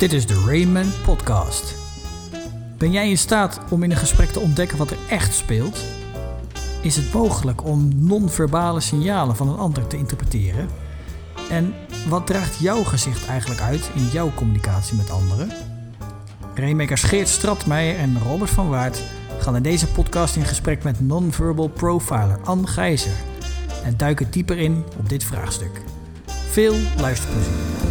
Dit is de Rayman Podcast. Ben jij in staat om in een gesprek te ontdekken wat er echt speelt? Is het mogelijk om non-verbale signalen van een ander te interpreteren? En wat draagt jouw gezicht eigenlijk uit in jouw communicatie met anderen? Rainmakers Geert Stratmeijer en Robert van Waard gaan in deze podcast in gesprek met non-verbal profiler Anne Gijzer en duiken dieper in op dit vraagstuk. Veel luisterplezier.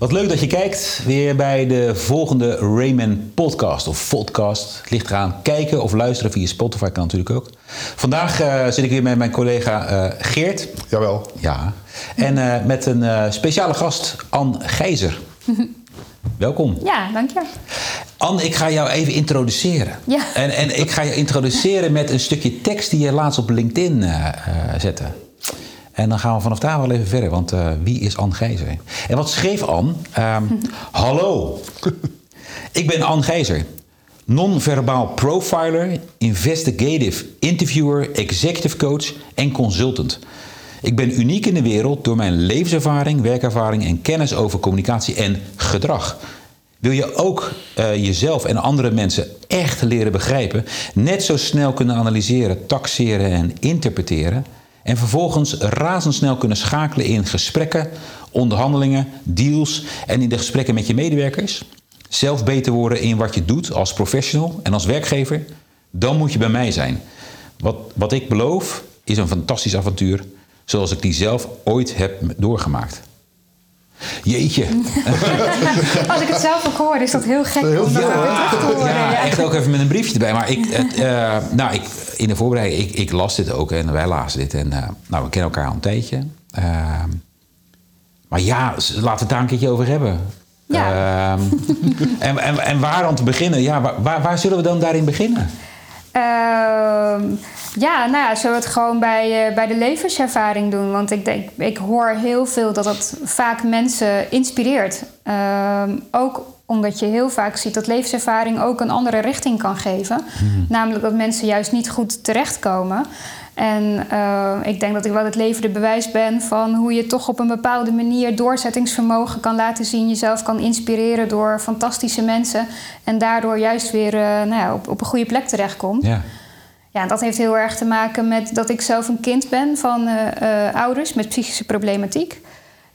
Wat leuk dat je kijkt weer bij de volgende Rayman podcast of podcast. Ligt eraan kijken of luisteren via Spotify kan natuurlijk ook. Vandaag uh, zit ik weer met mijn collega uh, Geert. Jawel. Ja. En uh, met een speciale gast, Anne Gijzer. Welkom. Ja, dank je. Anne, ik ga jou even introduceren. Ja. En, en ik ga je introduceren met een stukje tekst die je laatst op LinkedIn zette. En dan gaan we vanaf daar wel even verder, want uh, wie is Anne Gijzer? En wat schreef Anne? Um, hallo, ik ben Anne Gijzer. Non-verbaal profiler, investigative interviewer, executive coach en consultant. Ik ben uniek in de wereld door mijn levenservaring, werkervaring en kennis over communicatie en gedrag. Wil je ook uh, jezelf en andere mensen echt leren begrijpen, net zo snel kunnen analyseren, taxeren en interpreteren? En vervolgens razendsnel kunnen schakelen in gesprekken, onderhandelingen, deals en in de gesprekken met je medewerkers. Zelf beter worden in wat je doet als professional en als werkgever. Dan moet je bij mij zijn. Wat, wat ik beloof is een fantastisch avontuur zoals ik die zelf ooit heb doorgemaakt. Jeetje. Als ik het zelf ook hoor, is dat heel gek heel om dat ja, terug te horen. Ja, Ja, echt ook even met een briefje erbij. Maar ik, het, uh, nou, ik, in de voorbereiding, ik, ik, las dit ook en wij lazen dit. En uh, nou, we kennen elkaar al een tijdje. Uh, maar ja, laten we het daar een keertje over hebben. Ja. en, en, en waar aan te beginnen? Ja, waar, waar zullen we dan daarin beginnen? Uh, ja, nou ja, zullen we het gewoon bij, uh, bij de levenservaring doen? Want ik denk, ik hoor heel veel dat dat vaak mensen inspireert. Uh, ook omdat je heel vaak ziet dat levenservaring ook een andere richting kan geven. Hmm. Namelijk dat mensen juist niet goed terechtkomen. En uh, ik denk dat ik wel het levende bewijs ben van hoe je toch op een bepaalde manier doorzettingsvermogen kan laten zien, jezelf kan inspireren door fantastische mensen en daardoor juist weer uh, nou ja, op, op een goede plek terechtkomt. Ja. Ja, dat heeft heel erg te maken met dat ik zelf een kind ben van uh, ouders met psychische problematiek.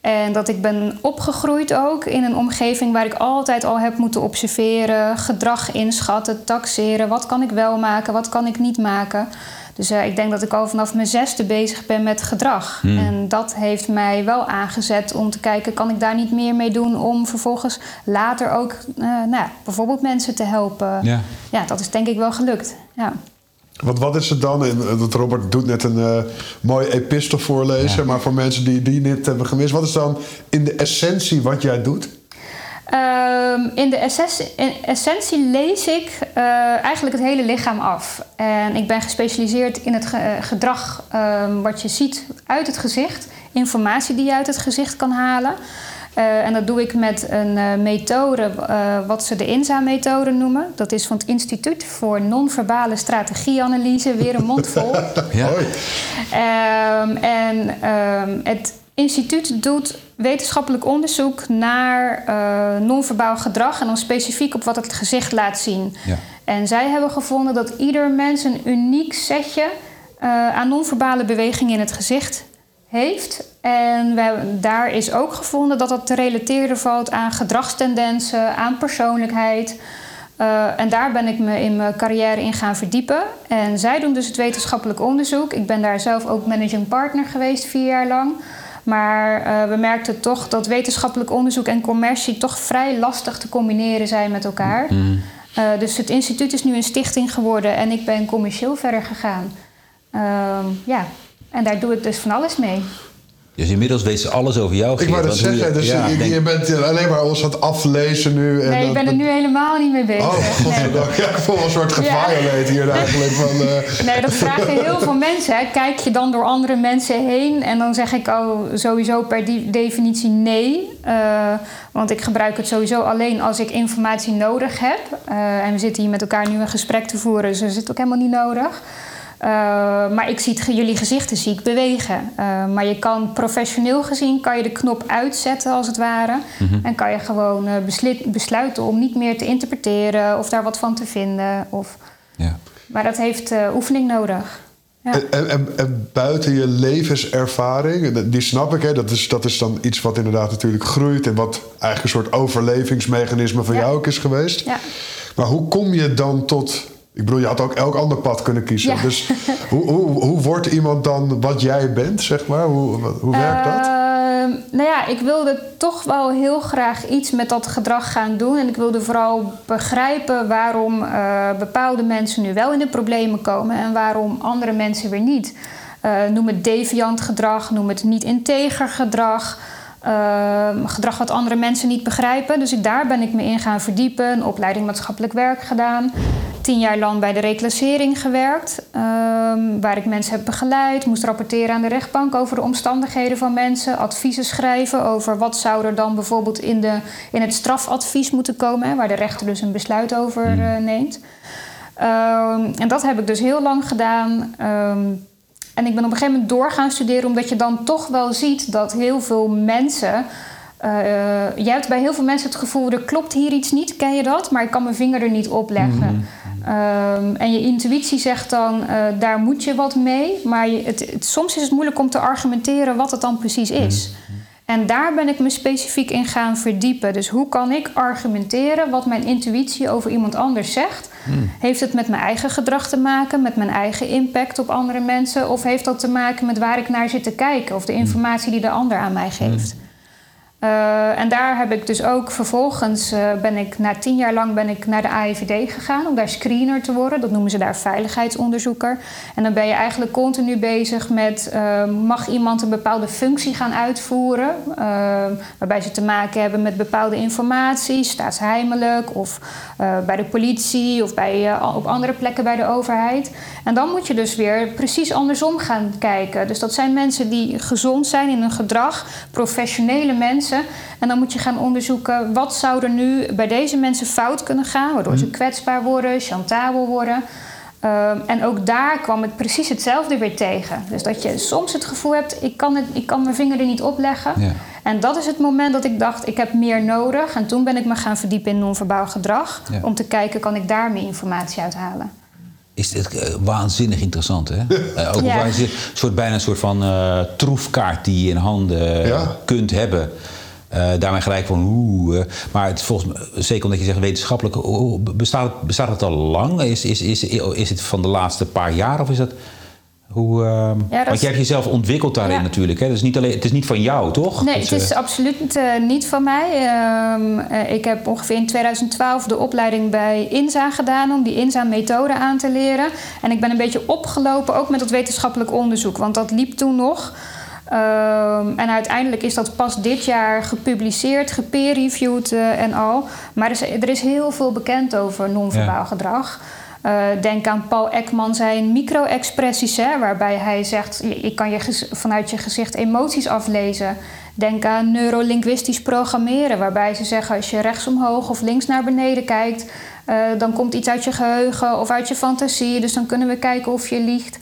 En dat ik ben opgegroeid ook in een omgeving waar ik altijd al heb moeten observeren, gedrag inschatten, taxeren. Wat kan ik wel maken, wat kan ik niet maken. Dus uh, ik denk dat ik al vanaf mijn zesde bezig ben met gedrag. Hmm. En dat heeft mij wel aangezet om te kijken... kan ik daar niet meer mee doen om vervolgens later ook... Uh, nou ja, bijvoorbeeld mensen te helpen. Ja. ja, dat is denk ik wel gelukt. Ja. Want wat is het dan? En Robert doet net een uh, mooie epistel voorlezen. Ja. Maar voor mensen die die net hebben gemist... wat is dan in de essentie wat jij doet? Um, in de essentie, in essentie lees ik uh, eigenlijk het hele lichaam af. En ik ben gespecialiseerd in het ge gedrag um, wat je ziet uit het gezicht. Informatie die je uit het gezicht kan halen. Uh, en dat doe ik met een uh, methode, wat ze de INSA-methode noemen. Dat is van het Instituut voor Non-Verbale Strategieanalyse. Weer een mond vol. ja. um, en het instituut doet wetenschappelijk onderzoek naar uh, non-verbaal gedrag en dan specifiek op wat het gezicht laat zien. Ja. En zij hebben gevonden dat ieder mens een uniek setje uh, aan non-verbale bewegingen in het gezicht heeft. En we daar is ook gevonden dat dat te relateren valt aan gedragstendensen, aan persoonlijkheid. Uh, en daar ben ik me in mijn carrière in gaan verdiepen. En zij doen dus het wetenschappelijk onderzoek. Ik ben daar zelf ook managing partner geweest, vier jaar lang. Maar uh, we merkten toch dat wetenschappelijk onderzoek en commercie toch vrij lastig te combineren zijn met elkaar. Mm. Uh, dus het instituut is nu een stichting geworden en ik ben commercieel verder gegaan. Uh, ja, en daar doe ik dus van alles mee. Dus inmiddels weet ze alles over jou. Ik wou dat zeggen, dus ja, je, denk... je, bent alleen maar ons aan het aflezen nu. En nee, ik ben er nu helemaal niet mee bezig. Oh, godverdomme. Nee. Ja, ik voel een soort geviolate ja. hier eigenlijk. Van, uh... Nee, dat vragen heel veel mensen. Hè. Kijk je dan door andere mensen heen? En dan zeg ik oh, sowieso per die definitie nee. Uh, want ik gebruik het sowieso alleen als ik informatie nodig heb. Uh, en we zitten hier met elkaar nu een gesprek te voeren, dus dat zit ook helemaal niet nodig. Eh, maar ik zie het, jullie gezichten zie ik bewegen. Eh, maar je kan professioneel gezien kan je de knop uitzetten als het ware. En kan je gewoon eh, beslit- besluiten om niet meer te interpreteren of daar wat van te vinden. Of... Ja. Maar dat heeft eh, oefening nodig. Ja. En, en, en, en buiten je levenservaring, en die snap ik, hè, dat, is, dat is dan iets wat inderdaad natuurlijk groeit en wat eigenlijk een soort overlevingsmechanisme voor Ja. jou ook is geweest. Ja. Maar hoe kom je dan tot. Ik bedoel, je had ook elk ander pad kunnen kiezen. Ja. Dus hoe, hoe, hoe wordt iemand dan wat jij bent, zeg maar? Hoe, hoe werkt dat? Ehm, nou ja, ik wilde toch wel heel graag iets met dat gedrag gaan doen. En ik wilde vooral begrijpen waarom eh, bepaalde mensen nu wel in de problemen komen en waarom andere mensen weer niet. Eh, noem het deviant gedrag, noem het niet integer gedrag. Ehm, gedrag wat andere mensen niet begrijpen. Dus ik, daar ben ik me in gaan verdiepen. Een opleiding maatschappelijk werk gedaan. Tien jaar lang bij de reclassering gewerkt. ehm, waar ik mensen heb begeleid. Moest rapporteren aan de rechtbank over de omstandigheden van mensen. Adviezen schrijven over wat zou er dan bijvoorbeeld in, de, in het strafadvies moeten komen. Hè, waar de rechter dus een besluit over eh, neemt. Ehm, en dat heb ik dus heel lang gedaan. Ehm, en ik ben op een gegeven moment door gaan studeren, omdat je dan toch wel ziet dat heel veel mensen. Eh jij hebt bij heel veel mensen het gevoel, er klopt hier iets niet, ken je dat? Maar ik kan mijn vinger er niet op leggen. Ehm, en je intuïtie zegt dan, eh, daar moet je wat mee. Maar je, het, het- soms is het moeilijk om te argumenteren wat het dan precies is. En daar ben ik me specifiek in gaan verdiepen. Dus hoe kan ik argumenteren wat mijn intuïtie over iemand anders zegt? Heeft het met mijn eigen gedrag te maken, met mijn eigen impact op andere mensen? Of heeft dat te maken met waar ik naar zit te kijken of de informatie die de ander aan mij geeft? Eh, en daar heb ik dus ook vervolgens eh, ben ik na tien jaar lang ben ik naar de AIVD gegaan om daar screener te worden. Dat noemen ze daar veiligheidsonderzoeker. En dan ben je eigenlijk continu bezig met eh, mag iemand een bepaalde functie gaan uitvoeren, waarbij ze te maken hebben met bepaalde informatie, staatsheimelijk of bij de politie of bij, op andere plekken bij de overheid. En dan moet je dus weer precies andersom gaan kijken. Dus dat zijn mensen die gezond zijn in hun gedrag, professionele mensen. En dan moet je gaan onderzoeken wat zou er nu bij deze mensen fout kunnen gaan, waardoor ze kwetsbaar worden, chantabel worden. Ehm, en ook daar kwam ik precies hetzelfde weer tegen. Dus dat je soms het gevoel hebt, ik kan, het, ik kan mijn vinger er niet op leggen. Ja. En dat is het moment dat ik dacht, ik heb meer nodig. En toen ben ik me gaan verdiepen in non-verbaal gedrag. Ja. Om te kijken, kan ik daar meer informatie uit halen? Is dit eh, waanzinnig interessant, hè? Eh, ook Ja. een soort, bijna een soort van eh, troefkaart die je in handen Ja. kunt hebben. Eh, daarmee gelijk van oeh. eh, maar het, volgens mij, zeker omdat je zegt wetenschappelijk, hoe- hoe- bestaat, het, bestaat het al lang? Is, is, is, is het van de laatste paar jaar of is dat. Hoe, eh, dat want jij hebt jezelf ontwikkeld daarin Ja. natuurlijk. Hè? Dus niet alleen, het is niet van jou, toch? Nee, Dat het is absoluut niet van mij. Ehm, eh, ik heb ongeveer in 2012 de opleiding bij INSA gedaan om die INSA-methode aan te leren. En ik ben een beetje opgelopen ook met dat wetenschappelijk onderzoek, want dat liep toen nog. Ehm, en uiteindelijk is dat pas dit jaar gepubliceerd, gepeer-reviewed eh, en al. Maar er is, er is heel veel bekend over non-verbaal Ja. gedrag. Eh, denk aan Paul Ekman zijn micro-expressies, waarbij hij zegt: je kan je vanuit je gezicht emoties aflezen. Denk aan neurolinguistisch programmeren, waarbij ze zeggen: als je rechts omhoog of links naar beneden kijkt, eh, dan komt iets uit je geheugen of uit je fantasie. Dus dan kunnen we kijken of je liegt.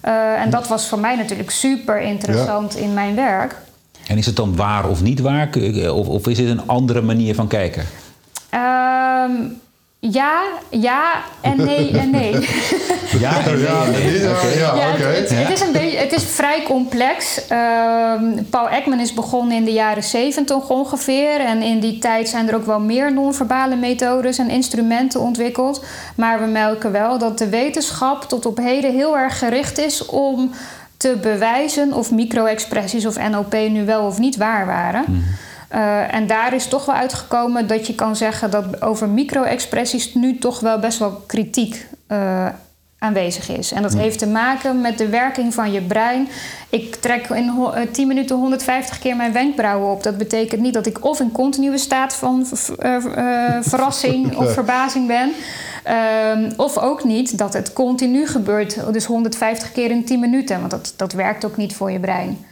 Eh, en dat was voor mij natuurlijk super interessant in mijn werk. En is het dan waar of niet waar? K- Of, of is het een andere manier van kijken? Ehm, ja, ja en nee en nee. Ja, Ja, waar, ja, Ja, oké. het, het, het is een beetje, het is vrij complex. Ehm, Paul Ekman is begonnen in de jaren 70 ongeveer. En in die tijd zijn er ook wel meer non-verbale methodes en instrumenten ontwikkeld. Maar we merken wel dat de wetenschap tot op heden heel erg gericht is om te bewijzen of micro-expressies of NLP nu wel of niet waar waren. Eh, en daar is toch wel uitgekomen dat je kan zeggen dat over micro-expressies nu toch wel best wel kritiek eh, aanwezig is. En dat heeft te maken met de werking van je brein. Ik trek in ho- eh, 10 minuten 150 keer mijn wenkbrauwen op. Dat betekent niet dat ik of in continue staat van verrassing of verbazing ben. Ehm, of ook niet dat het continu gebeurt. Dus 150 keer in 10 minuten. Want dat, dat werkt ook niet voor je brein.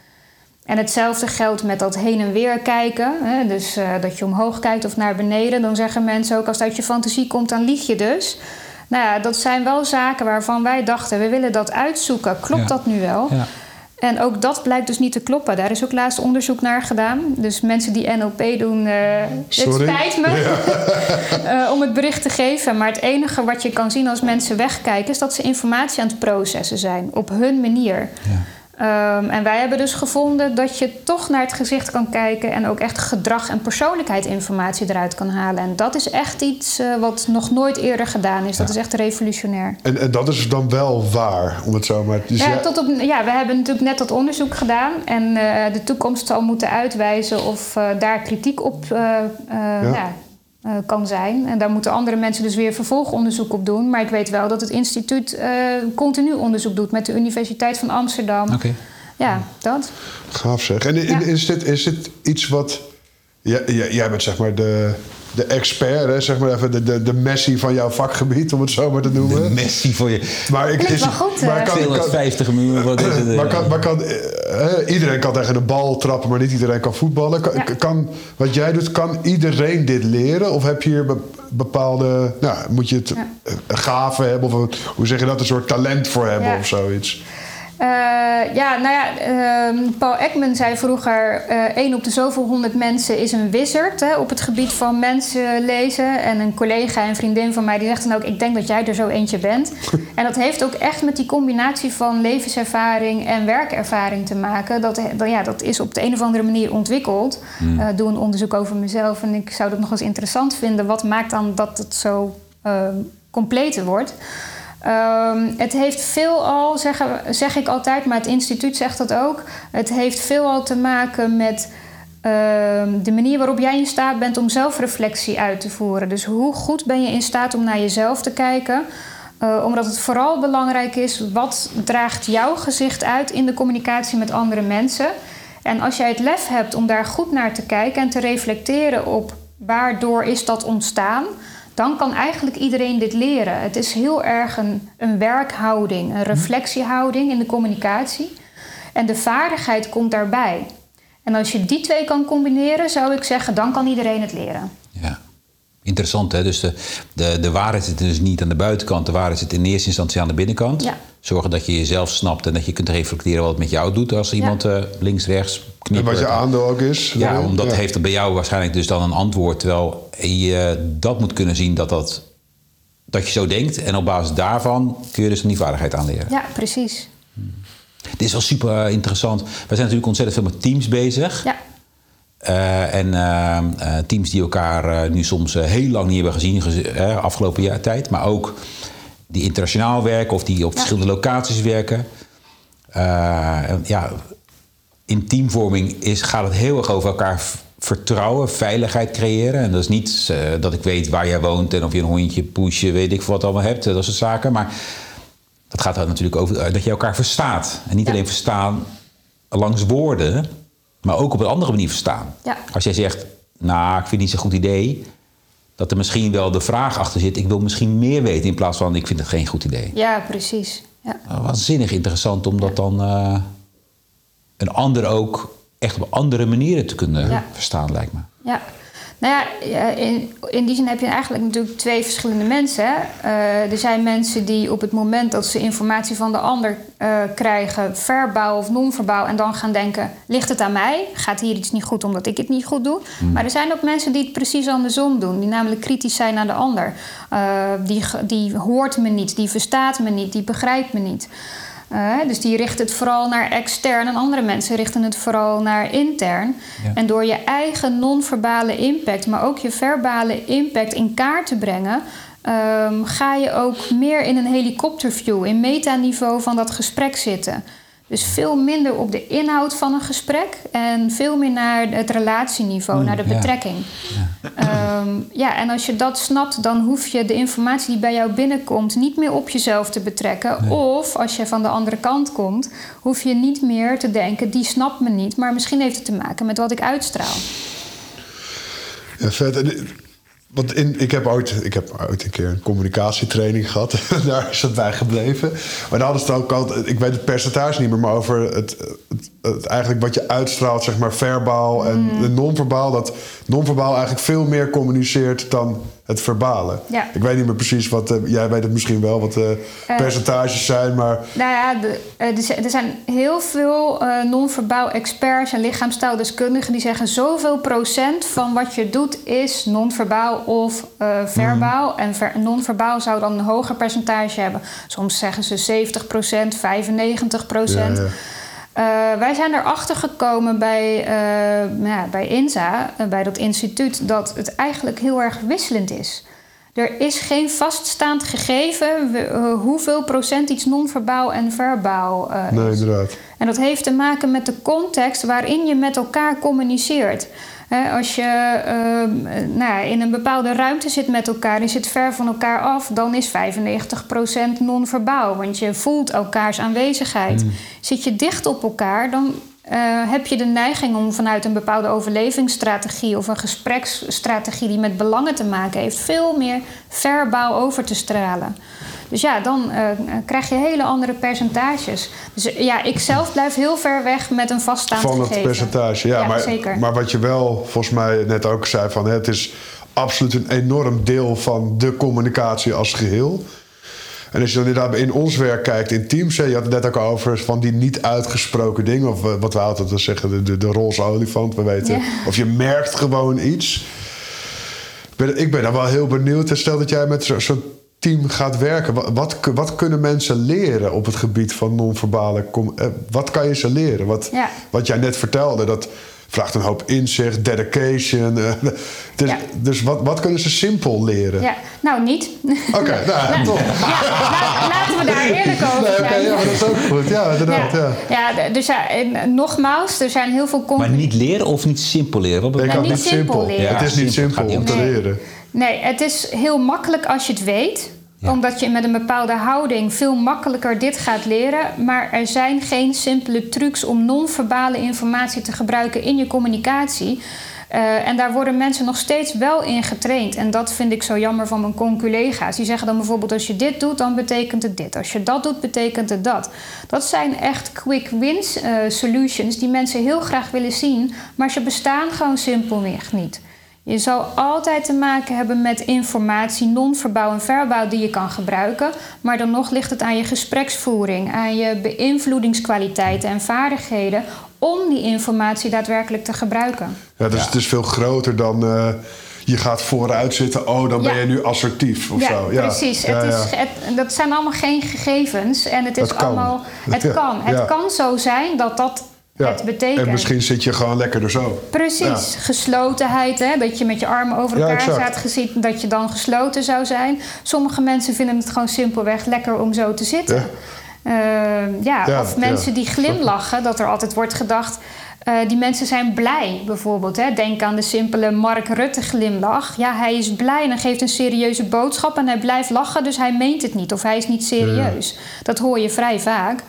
En hetzelfde geldt met dat heen en weer kijken. Hè? Dus eh, dat je omhoog kijkt of naar beneden. Dan zeggen mensen ook als het uit je fantasie komt, dan lieg je dus. Nou ja, dat zijn wel zaken waarvan wij dachten, we willen dat uitzoeken. Klopt Ja. dat nu wel? Ja. En ook dat blijkt dus niet te kloppen. Daar is ook laatst onderzoek naar gedaan. Dus mensen die NLP doen, eh, het spijt me eh, om het bericht te geven. Maar het enige wat je kan zien als mensen wegkijken... is dat ze informatie aan het processen zijn. Op hun manier. Ja. Ehm, en wij hebben dus gevonden dat je toch naar het gezicht kan kijken... en ook echt gedrag en persoonlijkheidsinformatie eruit kan halen. En dat is echt iets eh, wat nog nooit eerder gedaan is. Dat Ja. is echt revolutionair. En, en dat is dan wel waar, om het zo maar... Dus Ja, jij- tot op, ja, we hebben natuurlijk net dat onderzoek gedaan. En eh, de toekomst zal moeten uitwijzen of eh, daar kritiek op eh, ja, eh, kan zijn. En daar moeten andere mensen dus weer vervolgonderzoek op doen. Maar ik weet wel dat het instituut eh, continu onderzoek doet met de Universiteit van Amsterdam. Oké. Ja, dat. Gaaf zeg. En Ja. is, dit, is dit iets wat... Ja, ja, jij bent zeg maar de, de expert, hè? zeg maar even de, de, de Messi van jouw vakgebied, om het zo maar te De noemen. Messi voor je. Maar ik, wel goed, maar eh. kan, kan, 250 miljoen. Wat is het? eh? maar kan, maar kan, eh, eh, iedereen kan tegen de bal trappen, maar niet iedereen kan voetballen. Kan, Ja. kan, wat jij doet, kan iedereen dit leren? Of heb je hier be- bepaalde... Nou, moet je het Ja. eh, gaven hebben? Of een- hoe zeg je dat? Een soort talent voor hebben Ja. of zoiets? Eh, ja, nou ja, ehm, Paul Ekman zei vroeger... eh één op de zoveel honderd mensen is een wizard hè, op het gebied van mensen lezen. En een collega en vriendin van mij die zegt dan ook... ik denk dat jij er zo eentje bent. en dat heeft ook echt met die combinatie van levenservaring en werkervaring te maken. Dat, dat, ja, dat is op de een of andere manier ontwikkeld. Eh, doe een onderzoek over mezelf en ik zou dat nog eens interessant vinden. Wat maakt dan dat het zo compleet wordt... Ehm, het heeft veelal, zeggen, zeg ik altijd, maar het instituut zegt dat ook. Het heeft veelal te maken met ehm, de manier waarop jij in staat bent om zelfreflectie uit te voeren. Dus hoe goed ben je in staat om naar jezelf te kijken? Eh, omdat het vooral belangrijk is, wat draagt jouw gezicht uit in de communicatie met andere mensen? En als jij het lef hebt om daar goed naar te kijken en te reflecteren op waardoor is dat ontstaan, dan kan eigenlijk iedereen dit leren. Het is heel erg een, een werkhouding, een reflectiehouding in de communicatie. En de vaardigheid komt daarbij. En als je die twee kan combineren, zou ik zeggen, dan kan iedereen het leren. Ja. Interessant, hè? Dus de, de, de waarheid zit dus niet aan de buitenkant. De waarheid zit in eerste instantie aan de binnenkant. Ja. Zorgen dat je jezelf snapt en dat je kunt reflecteren wat het met jou doet als iemand eh, links, rechts En knippert. wat je aandeel ook is. Ja, omdat Ja. heeft het bij jou waarschijnlijk dus dan een antwoord. Terwijl je dat moet kunnen zien dat, dat, dat je zo denkt. En op basis daarvan kun je dus die vaardigheid aanleren. Ja, precies. Dit is wel super eh, interessant. We zijn natuurlijk ontzettend veel met teams bezig. Ja, Eh, en eh, eh, teams die elkaar nu soms heel lang niet hebben gezien, eh, afgelopen jaar, tijd. Maar ook die internationaal werken of die op Ja. verschillende locaties werken. En ja, in teamvorming is, gaat het heel erg over elkaar vertrouwen, veiligheid creëren. En dat is niet dat ik weet waar jij woont en of je een hondje, poesje, weet ik wat allemaal hebt. Dat soort zaken. Maar dat gaat er natuurlijk over dat je elkaar verstaat. En niet Ja. alleen verstaan langs woorden, maar ook op een andere manier verstaan. Ja. Als jij zegt, nou, ik vind het niet zo'n goed idee, dat er misschien wel de vraag achter zit, ik wil misschien meer weten in plaats van, ik vind het geen goed idee. ja precies. Ja. Nou, Waanzinnig interessant om dat dan eh, een ander ook echt op andere manieren te kunnen Ja. verstaan, lijkt me. Ja. Nou ja, in, in die zin heb je eigenlijk natuurlijk twee verschillende mensen. Eh, er zijn mensen die op het moment dat ze informatie van de ander eh, krijgen, verbaal of non-verbaal, en dan gaan denken: ligt het aan mij? Gaat hier iets niet goed omdat ik het niet goed doe? Maar er zijn ook mensen die het precies andersom doen, die namelijk kritisch zijn naar de ander. Eh, die, die hoort me niet, die verstaat me niet, die begrijpt me niet. Eh, dus die richten het vooral naar extern en andere mensen richten het vooral naar intern. Ja. En door je eigen non-verbale impact, maar ook je verbale impact in kaart te brengen, ehm, ga je ook meer in een helikopterview, in metaniveau van dat gesprek zitten. Dus veel minder op de inhoud van een gesprek en veel meer naar het relatieniveau, naar de ja. betrekking. Ehm, ja, en als je dat snapt, dan hoef je de informatie die bij jou binnenkomt niet meer op jezelf te betrekken. Of als je van de andere kant komt, hoef je niet meer te denken: die snapt me niet, maar misschien heeft het te maken met wat ik uitstraal. Ja, vet. Want in, ik, heb ooit, ik heb ooit een keer een communicatietraining gehad. Daar is het bij gebleven. Maar dan hadden ze het ook al... Ik weet het percentage niet meer, maar over het, het, het- eigenlijk wat je uitstraalt, zeg maar, verbaal en Mm. non-verbaal. Dat non-verbaal eigenlijk veel meer communiceert dan Het verbale. Ja. Ik weet niet meer precies wat, eh, jij weet het misschien wel, wat de percentages zijn, maar Nou ja, de, eh, er zijn- heel veel eh, non-verbaal experts en lichaamstaaldeskundigen die zeggen zoveel procent van wat je doet is non-verbaal of eh, verbaal. En ver- non-verbaal zou dan een hoger percentage hebben. Soms zeggen ze 70 procent, 95 procent. Ja, ja. Eh, wij zijn erachter gekomen bij, eh, nou ja, bij INSA, eh, bij dat instituut, dat het eigenlijk heel erg wisselend is. Er is geen vaststaand gegeven hoeveel procent iets non-verbaal en verbaal eh, nee, is. inderdaad. En dat heeft te maken met de context waarin je met elkaar communiceert. Als je ehm, nou ja, in een bepaalde ruimte zit met elkaar, je zit ver van elkaar af, dan is 95% non-verbaal. Want je voelt elkaars aanwezigheid. Zit je dicht op elkaar, dan eh, heb je de neiging om vanuit een bepaalde overlevingsstrategie of een gespreksstrategie die met belangen te maken heeft, veel meer verbaal over te stralen. Dus ja, dan eh, krijg je hele andere percentages. Dus eh, ja, ik zelf blijf heel ver weg met een vaststaand Van het gegeven. percentage, ja. maar, zeker. maar wat je wel volgens mij net ook zei, van, het is absoluut een enorm deel van de communicatie als geheel. En als je dan inderdaad in ons werk kijkt, in teams, hè, je had het net ook over van die niet uitgesproken dingen, of eh, wat we altijd zeggen, de, de, de roze olifant, we weten. Ja. Of je merkt gewoon iets. Ik ben, ik ben dan wel heel benieuwd. Stel dat jij met zo- zo'n team gaat werken. Wat, wat, wat kunnen mensen leren op het gebied van non-verbale... eh, wat kan je ze leren? Wat, Ja. wat jij net vertelde, dat vraagt een hoop inzicht, dedication. eh, dus Ja. dus wat, wat kunnen ze simpel leren? Ja, nou niet. Oké, nou ja, toch. Ja, la- laten we daar eerlijk over Nee, zijn. ja, maar dat is ook goed. Ja, inderdaad. Ja. ja. ja, dus ja, en nogmaals, er zijn heel veel Maar niet leren of niet simpel leren? Wat Ik bedoel had niet simpel. leren. Het is niet simpel om te leren. Nee, het is heel makkelijk als je het weet. Omdat je met een bepaalde houding veel makkelijker dit gaat leren. Maar er zijn geen simpele trucs om non-verbale informatie te gebruiken in je communicatie. Eh, en daar worden mensen nog steeds wel in getraind. En dat vind ik zo jammer van mijn con-collega's. Die zeggen dan bijvoorbeeld: als je dit doet, dan betekent het dit. Als je dat doet, betekent het dat. Dat zijn echt quick wins eh, solutions die mensen heel graag willen zien. Maar ze bestaan gewoon simpelweg niet. Je zal altijd te maken hebben met informatie, non-verbaal en verbaal die je kan gebruiken. Maar dan nog ligt het aan je gespreksvoering, aan je beïnvloedingskwaliteiten en vaardigheden om die informatie daadwerkelijk te gebruiken. Ja, dus het is veel groter dan eh, je gaat vooruit zitten. Oh, dan ben Ja. je nu assertief of ja, zo. precies. Ja, het ja. is, het, dat zijn allemaal geen gegevens en het is Het kan. allemaal. Het Ja, kan. Het kan zo zijn dat dat Ja. het betekent. En misschien zit je gewoon lekkerder zo. Precies, geslotenheid, hè? dat je met je armen over Ja, elkaar exact. staat gezien, dat je dan gesloten zou zijn. Sommige mensen vinden het gewoon simpelweg lekker om zo te zitten. Ja. ja, Ja, of mensen ja. die glimlachen, dat er altijd wordt gedacht. eh, die mensen zijn blij, bijvoorbeeld. Hè? Denk aan de simpele Mark Rutte glimlach. Ja, hij is blij en hij geeft een serieuze boodschap en hij blijft lachen, dus hij meent het niet of hij is niet serieus. Dat hoor je vrij vaak.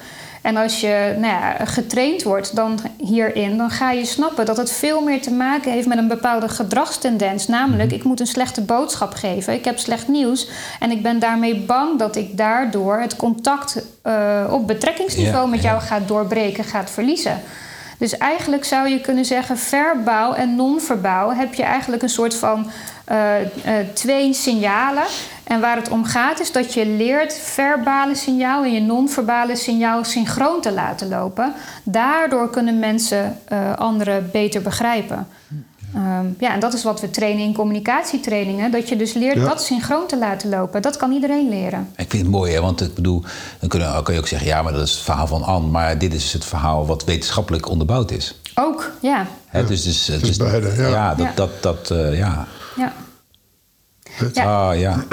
En als je nou ja, getraind wordt dan hierin, dan ga je snappen dat het veel meer te maken heeft met een bepaalde gedragstendens. Namelijk, ik moet een slechte boodschap geven, ik heb slecht nieuws. En ik ben daarmee bang dat ik daardoor het contact eh, op betrekkingsniveau Ja, met ja. jou gaat doorbreken, gaat verliezen. Dus eigenlijk zou je kunnen zeggen, verbaal en non-verbaal heb je eigenlijk een soort van twee signalen. En waar het om gaat is dat je leert verbale signaal en je non-verbale signaal synchroon te laten lopen. Daardoor kunnen mensen eh, anderen beter begrijpen. Ehm, ja, en dat is wat we trainen in communicatietrainingen. Dat je dus leert Ja. dat synchroon te laten lopen. Dat kan iedereen leren. Ik vind het mooi, hè? want ik bedoel, dan kun je, kun je ook zeggen, ja, maar dat is het verhaal van Anne. Maar dit is het verhaal wat wetenschappelijk onderbouwd is. Ook, ja. Hè, dus, dus, het is beide, ja. dat, Ja. dat, dat, eh, ja. ja. Ja. Ah, ja.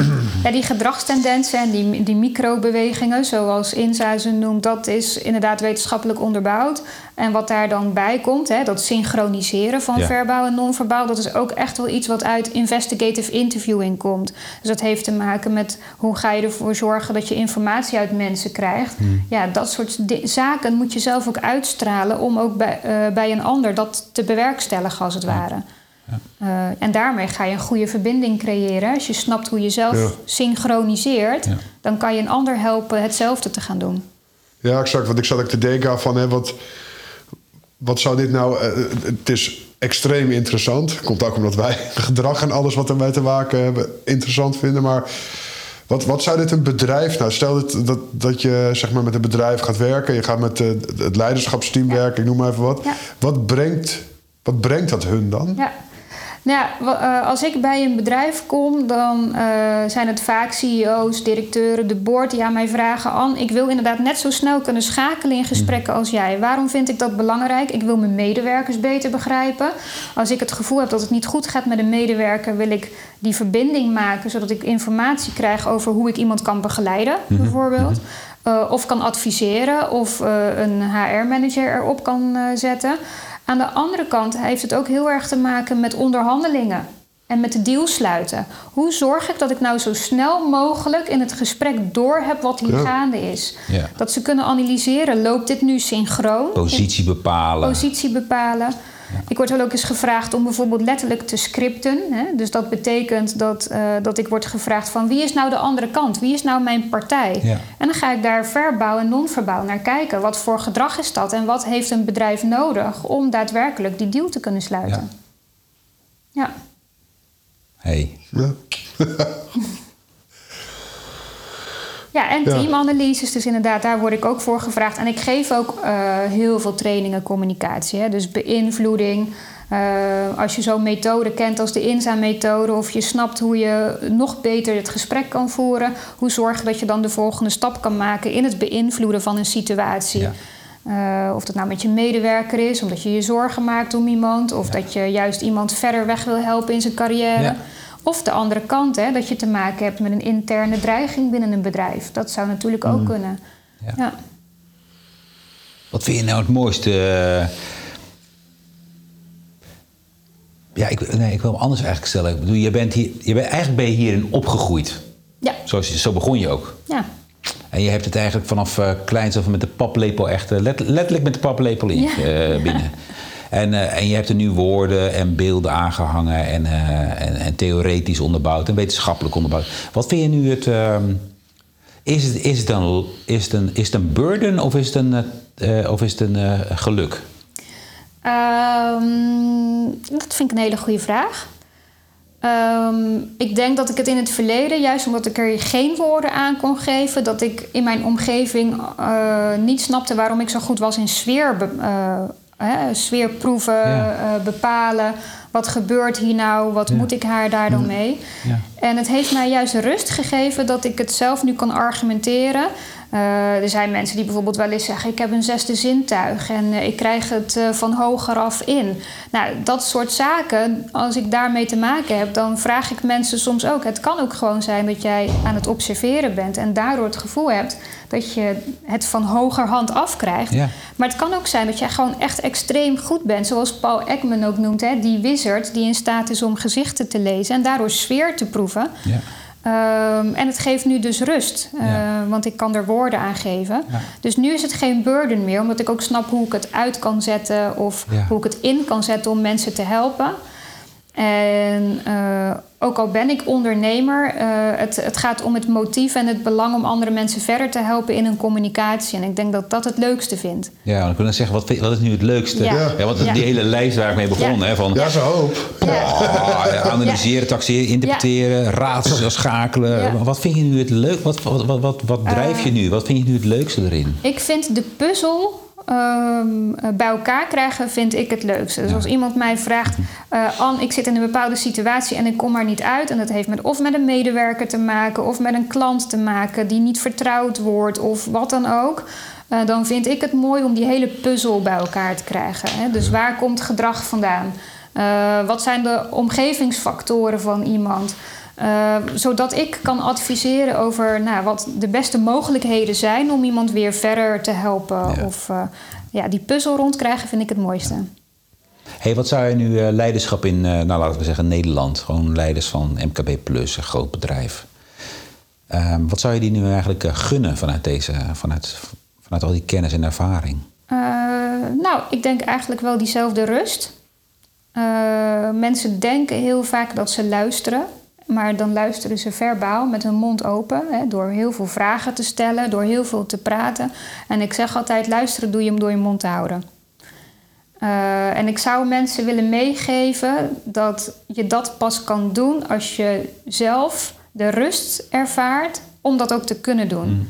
Ja, die gedragstendensen en die, die microbewegingen, zoals INSA ze noemt, dat is inderdaad wetenschappelijk onderbouwd. En wat daar dan bij komt, hè, dat synchroniseren van Ja. verbaal en non-verbaal, dat is ook echt wel iets wat uit investigative interviewing komt. Dus dat heeft te maken met hoe ga je ervoor zorgen dat je informatie uit mensen krijgt. Ja, dat soort zaken moet je zelf ook uitstralen om ook bij, eh, bij een ander dat te bewerkstelligen, als het ware. Eh, en daarmee ga je een goede verbinding creëren. Als je snapt hoe je zelf Ja. synchroniseert, Ja. dan kan je een ander helpen hetzelfde te gaan doen. Ja, exact. Want ik zat ook te denken van, hè, wat, wat zou dit nou... eh, het is extreem interessant. Komt ook omdat wij gedrag en alles wat ermee te maken hebben interessant vinden. Maar wat, wat zou dit een bedrijf... Nou, stel dat, dat, dat je zeg maar, met een bedrijf gaat werken. Je gaat met eh, het leiderschapsteam werken, ik noem maar even wat. Wat, brengt, wat brengt dat hun dan? Ja. Nou ja, eh, als ik bij een bedrijf kom, dan eh, zijn het vaak CEO's, directeuren, de board die aan mij vragen: An, ik wil inderdaad net zo snel kunnen schakelen in gesprekken als jij. Waarom vind ik dat belangrijk? Ik wil mijn medewerkers beter begrijpen. Als ik het gevoel heb dat het niet goed gaat met een medewerker, wil ik die verbinding maken zodat ik informatie krijg over hoe ik iemand kan begeleiden, bijvoorbeeld. Eh, of kan adviseren of een HR-manager erop kan zetten. Aan de andere kant heeft het ook heel erg te maken met onderhandelingen en met de deal sluiten. Hoe zorg ik dat ik nou zo snel mogelijk in het gesprek door heb wat hier Ja. gaande is? Ja. Dat ze kunnen analyseren, loopt dit nu synchroon? Positie bepalen. positie bepalen. Ik word wel ook eens gevraagd om bijvoorbeeld letterlijk te scripten. Hè? Dus dat betekent dat, eh, dat ik word gevraagd van wie is nou de andere kant? Wie is nou mijn partij? Ja. En dan ga ik daar verbaal en non-verbaal naar kijken. Wat voor gedrag is dat? En wat heeft een bedrijf nodig om daadwerkelijk die deal te kunnen sluiten? Ja. Hey. Ja. Ja, en teamanalyses, dus inderdaad, daar word ik ook voor gevraagd. En ik geef ook eh, heel veel trainingen communicatie. Hè? Dus beïnvloeding. Eh, als je zo'n methode kent als de INSA-methode... of je snapt hoe je nog beter het gesprek kan voeren... hoe zorgen dat je dan de volgende stap kan maken... in het beïnvloeden van een situatie. Ja. Eh, of dat nou met je medewerker is, omdat je je zorgen maakt om iemand... of dat je juist iemand verder weg wil helpen in zijn carrière... Ja. Of de andere kant, hè, dat je te maken hebt met een interne dreiging binnen een bedrijf. Dat zou natuurlijk ook kunnen. Ja. Ja. Wat vind je nou het mooiste? eh? Ja, ik, nee, ik wil hem anders eigenlijk stellen. Ik bedoel, je bent hier, je bent, eigenlijk ben je hierin opgegroeid. Ja. Zo, begon je ook. ja. En je hebt het eigenlijk vanaf eh kleins af met de paplepel echt eh, let- letterlijk met de paplepel in Ja. binnen. En, eh, en je hebt er nu woorden en beelden aangehangen en, eh, en, en theoretisch onderbouwd en wetenschappelijk onderbouwd. Wat vind je nu het. ehm, is, het is, het dan, is, het een, is het een burden of is het een, eh, of is het een geluk? Ehm, dat vind ik een hele goede vraag. Ehm, ik denk dat ik het in het verleden, juist omdat ik er geen woorden aan kon geven, dat ik in mijn omgeving niet snapte waarom ik zo goed was in sfeer, eh, hè, sfeerproeven, Ja. eh, bepalen. Wat gebeurt hier nou? Wat moet ik haar daar dan mee? Ja. En het heeft mij juist rust gegeven dat ik het zelf nu kan argumenteren. Eh, er zijn mensen die bijvoorbeeld wel eens zeggen: Ik heb een zesde zintuig en eh, ik krijg het eh, van hoger af in. Nou, dat soort zaken, als ik daarmee te maken heb, dan vraag ik mensen soms ook. Het kan ook gewoon zijn dat jij aan het observeren bent en daardoor het gevoel hebt dat je het van hogerhand afkrijgt. Ja. Maar het kan ook zijn dat jij gewoon echt extreem goed bent. Zoals Paul Ekman ook noemt, hè, die wizard die in staat is om gezichten te lezen en daardoor sfeer te proeven. Ja. Ehm, en het geeft nu dus rust, eh, Ja. want ik kan er woorden aan geven. Ja. Dus nu is het geen burden meer, omdat ik ook snap hoe ik het uit kan zetten of Ja. hoe ik het in kan zetten om mensen te helpen. En eh, ook al ben ik ondernemer, eh, het, het gaat om het motief en het belang om andere mensen verder te helpen in hun communicatie. En ik denk dat dat het leukste vind. Ja, dan kunnen we zeggen, wat, wat is nu het leukste? Ja. Ja. want Ja. die hele lijst waar ik mee begon, Ja. hè, van Ja, zo hoop. oh, analyseren, taxeren, interpreteren, raadsels schakelen. Ja. Wat vind je nu het leuk? Wat, wat, wat, wat, wat drijf je nu? Wat vind je nu het leukste erin? Ik vind de puzzel ehm, eh, bij elkaar krijgen vind ik het leukste. Dus als iemand mij vraagt... Ann, ik zit in een bepaalde situatie en ik kom er niet uit... en dat heeft met, of met een medewerker te maken... of met een klant te maken die niet vertrouwd wordt... of wat dan ook... eh, dan vind ik het mooi om die hele puzzel bij elkaar te krijgen. Hè? Dus waar komt gedrag vandaan? Eh, wat zijn de omgevingsfactoren van iemand? Eh, zodat ik kan adviseren over nou, wat de beste mogelijkheden zijn om iemand weer verder te helpen. Ja. Of eh, ja, die puzzel rondkrijgen vind ik het mooiste. hey, wat zou je nu eh, leiderschap in, eh, nou laten we zeggen Nederland, gewoon leiders van MKB Plus, een groot bedrijf. Ehm, wat zou je die nu eigenlijk gunnen vanuit, deze, vanuit, vanuit al die kennis en ervaring? Nou, ik denk eigenlijk wel diezelfde rust. Mensen denken heel vaak dat ze luisteren. Maar dan luisteren ze verbaal met hun mond open. Hè, door heel veel vragen te stellen, door heel veel te praten. En ik zeg altijd: luisteren doe je hem door je mond te houden. Eh, en ik zou mensen willen meegeven dat je dat pas kan doen als je zelf de rust ervaart om dat ook te kunnen doen.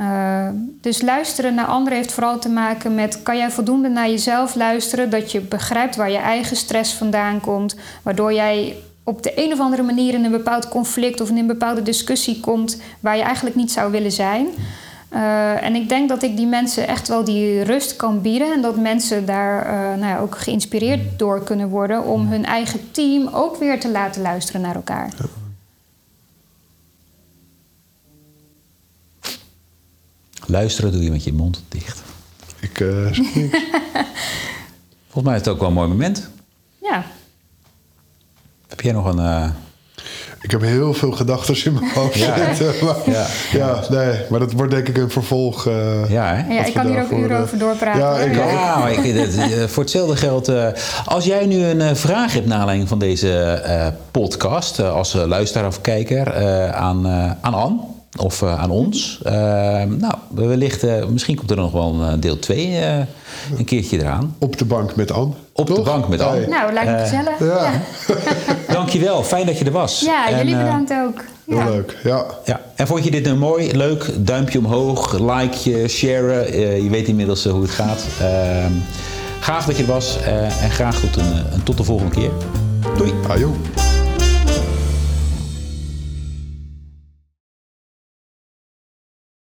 Uh, dus luisteren naar anderen heeft vooral te maken met: kan jij voldoende naar jezelf luisteren dat je begrijpt waar je eigen stress vandaan komt, waardoor jij op de een of andere manier in een bepaald conflict of in een bepaalde discussie komt waar je eigenlijk niet zou willen zijn. Uh, en ik denk dat ik die mensen echt wel die rust kan bieden en dat mensen daar uh, nou ja, ook geïnspireerd door kunnen worden om hun eigen team ook weer te laten luisteren naar elkaar. Ja. Luisteren doe je met je mond dicht. Ik uh, niks. Volgens mij is het ook wel een mooi moment. Ja. Heb jij nog een... Uh... Ik heb heel veel gedachten in mijn hoofd ja, zitten. Maar, ja, ja, nee, maar dat wordt denk ik een vervolg. Uh, ja, hè? ja ik kan hier ook uren over doorpraten. Ja, ik ja maar ik, het, voor hetzelfde geld. Uh, als jij nu een vraag hebt naar aanleiding van deze uh, podcast, als luisteraar of kijker aan, aan Anne of uh, aan ons. Uh, nou, wellicht, uh, misschien komt er nog wel een deel 2 een keertje eraan. Op de bank met Anne. Op Toch? de bank met Anne. Nou, lijkt me gezellig. Ja. ja. Dankjewel, fijn dat je er was. Ja, en, jullie bedankt ook. Heel ja. leuk, ja. ja. En vond je dit nou mooi, leuk? Duimpje omhoog, like je, share. je weet inmiddels hoe het gaat. Ehm, gaaf dat je er was en graag tot, een, tot de volgende keer. Doei. Ajo.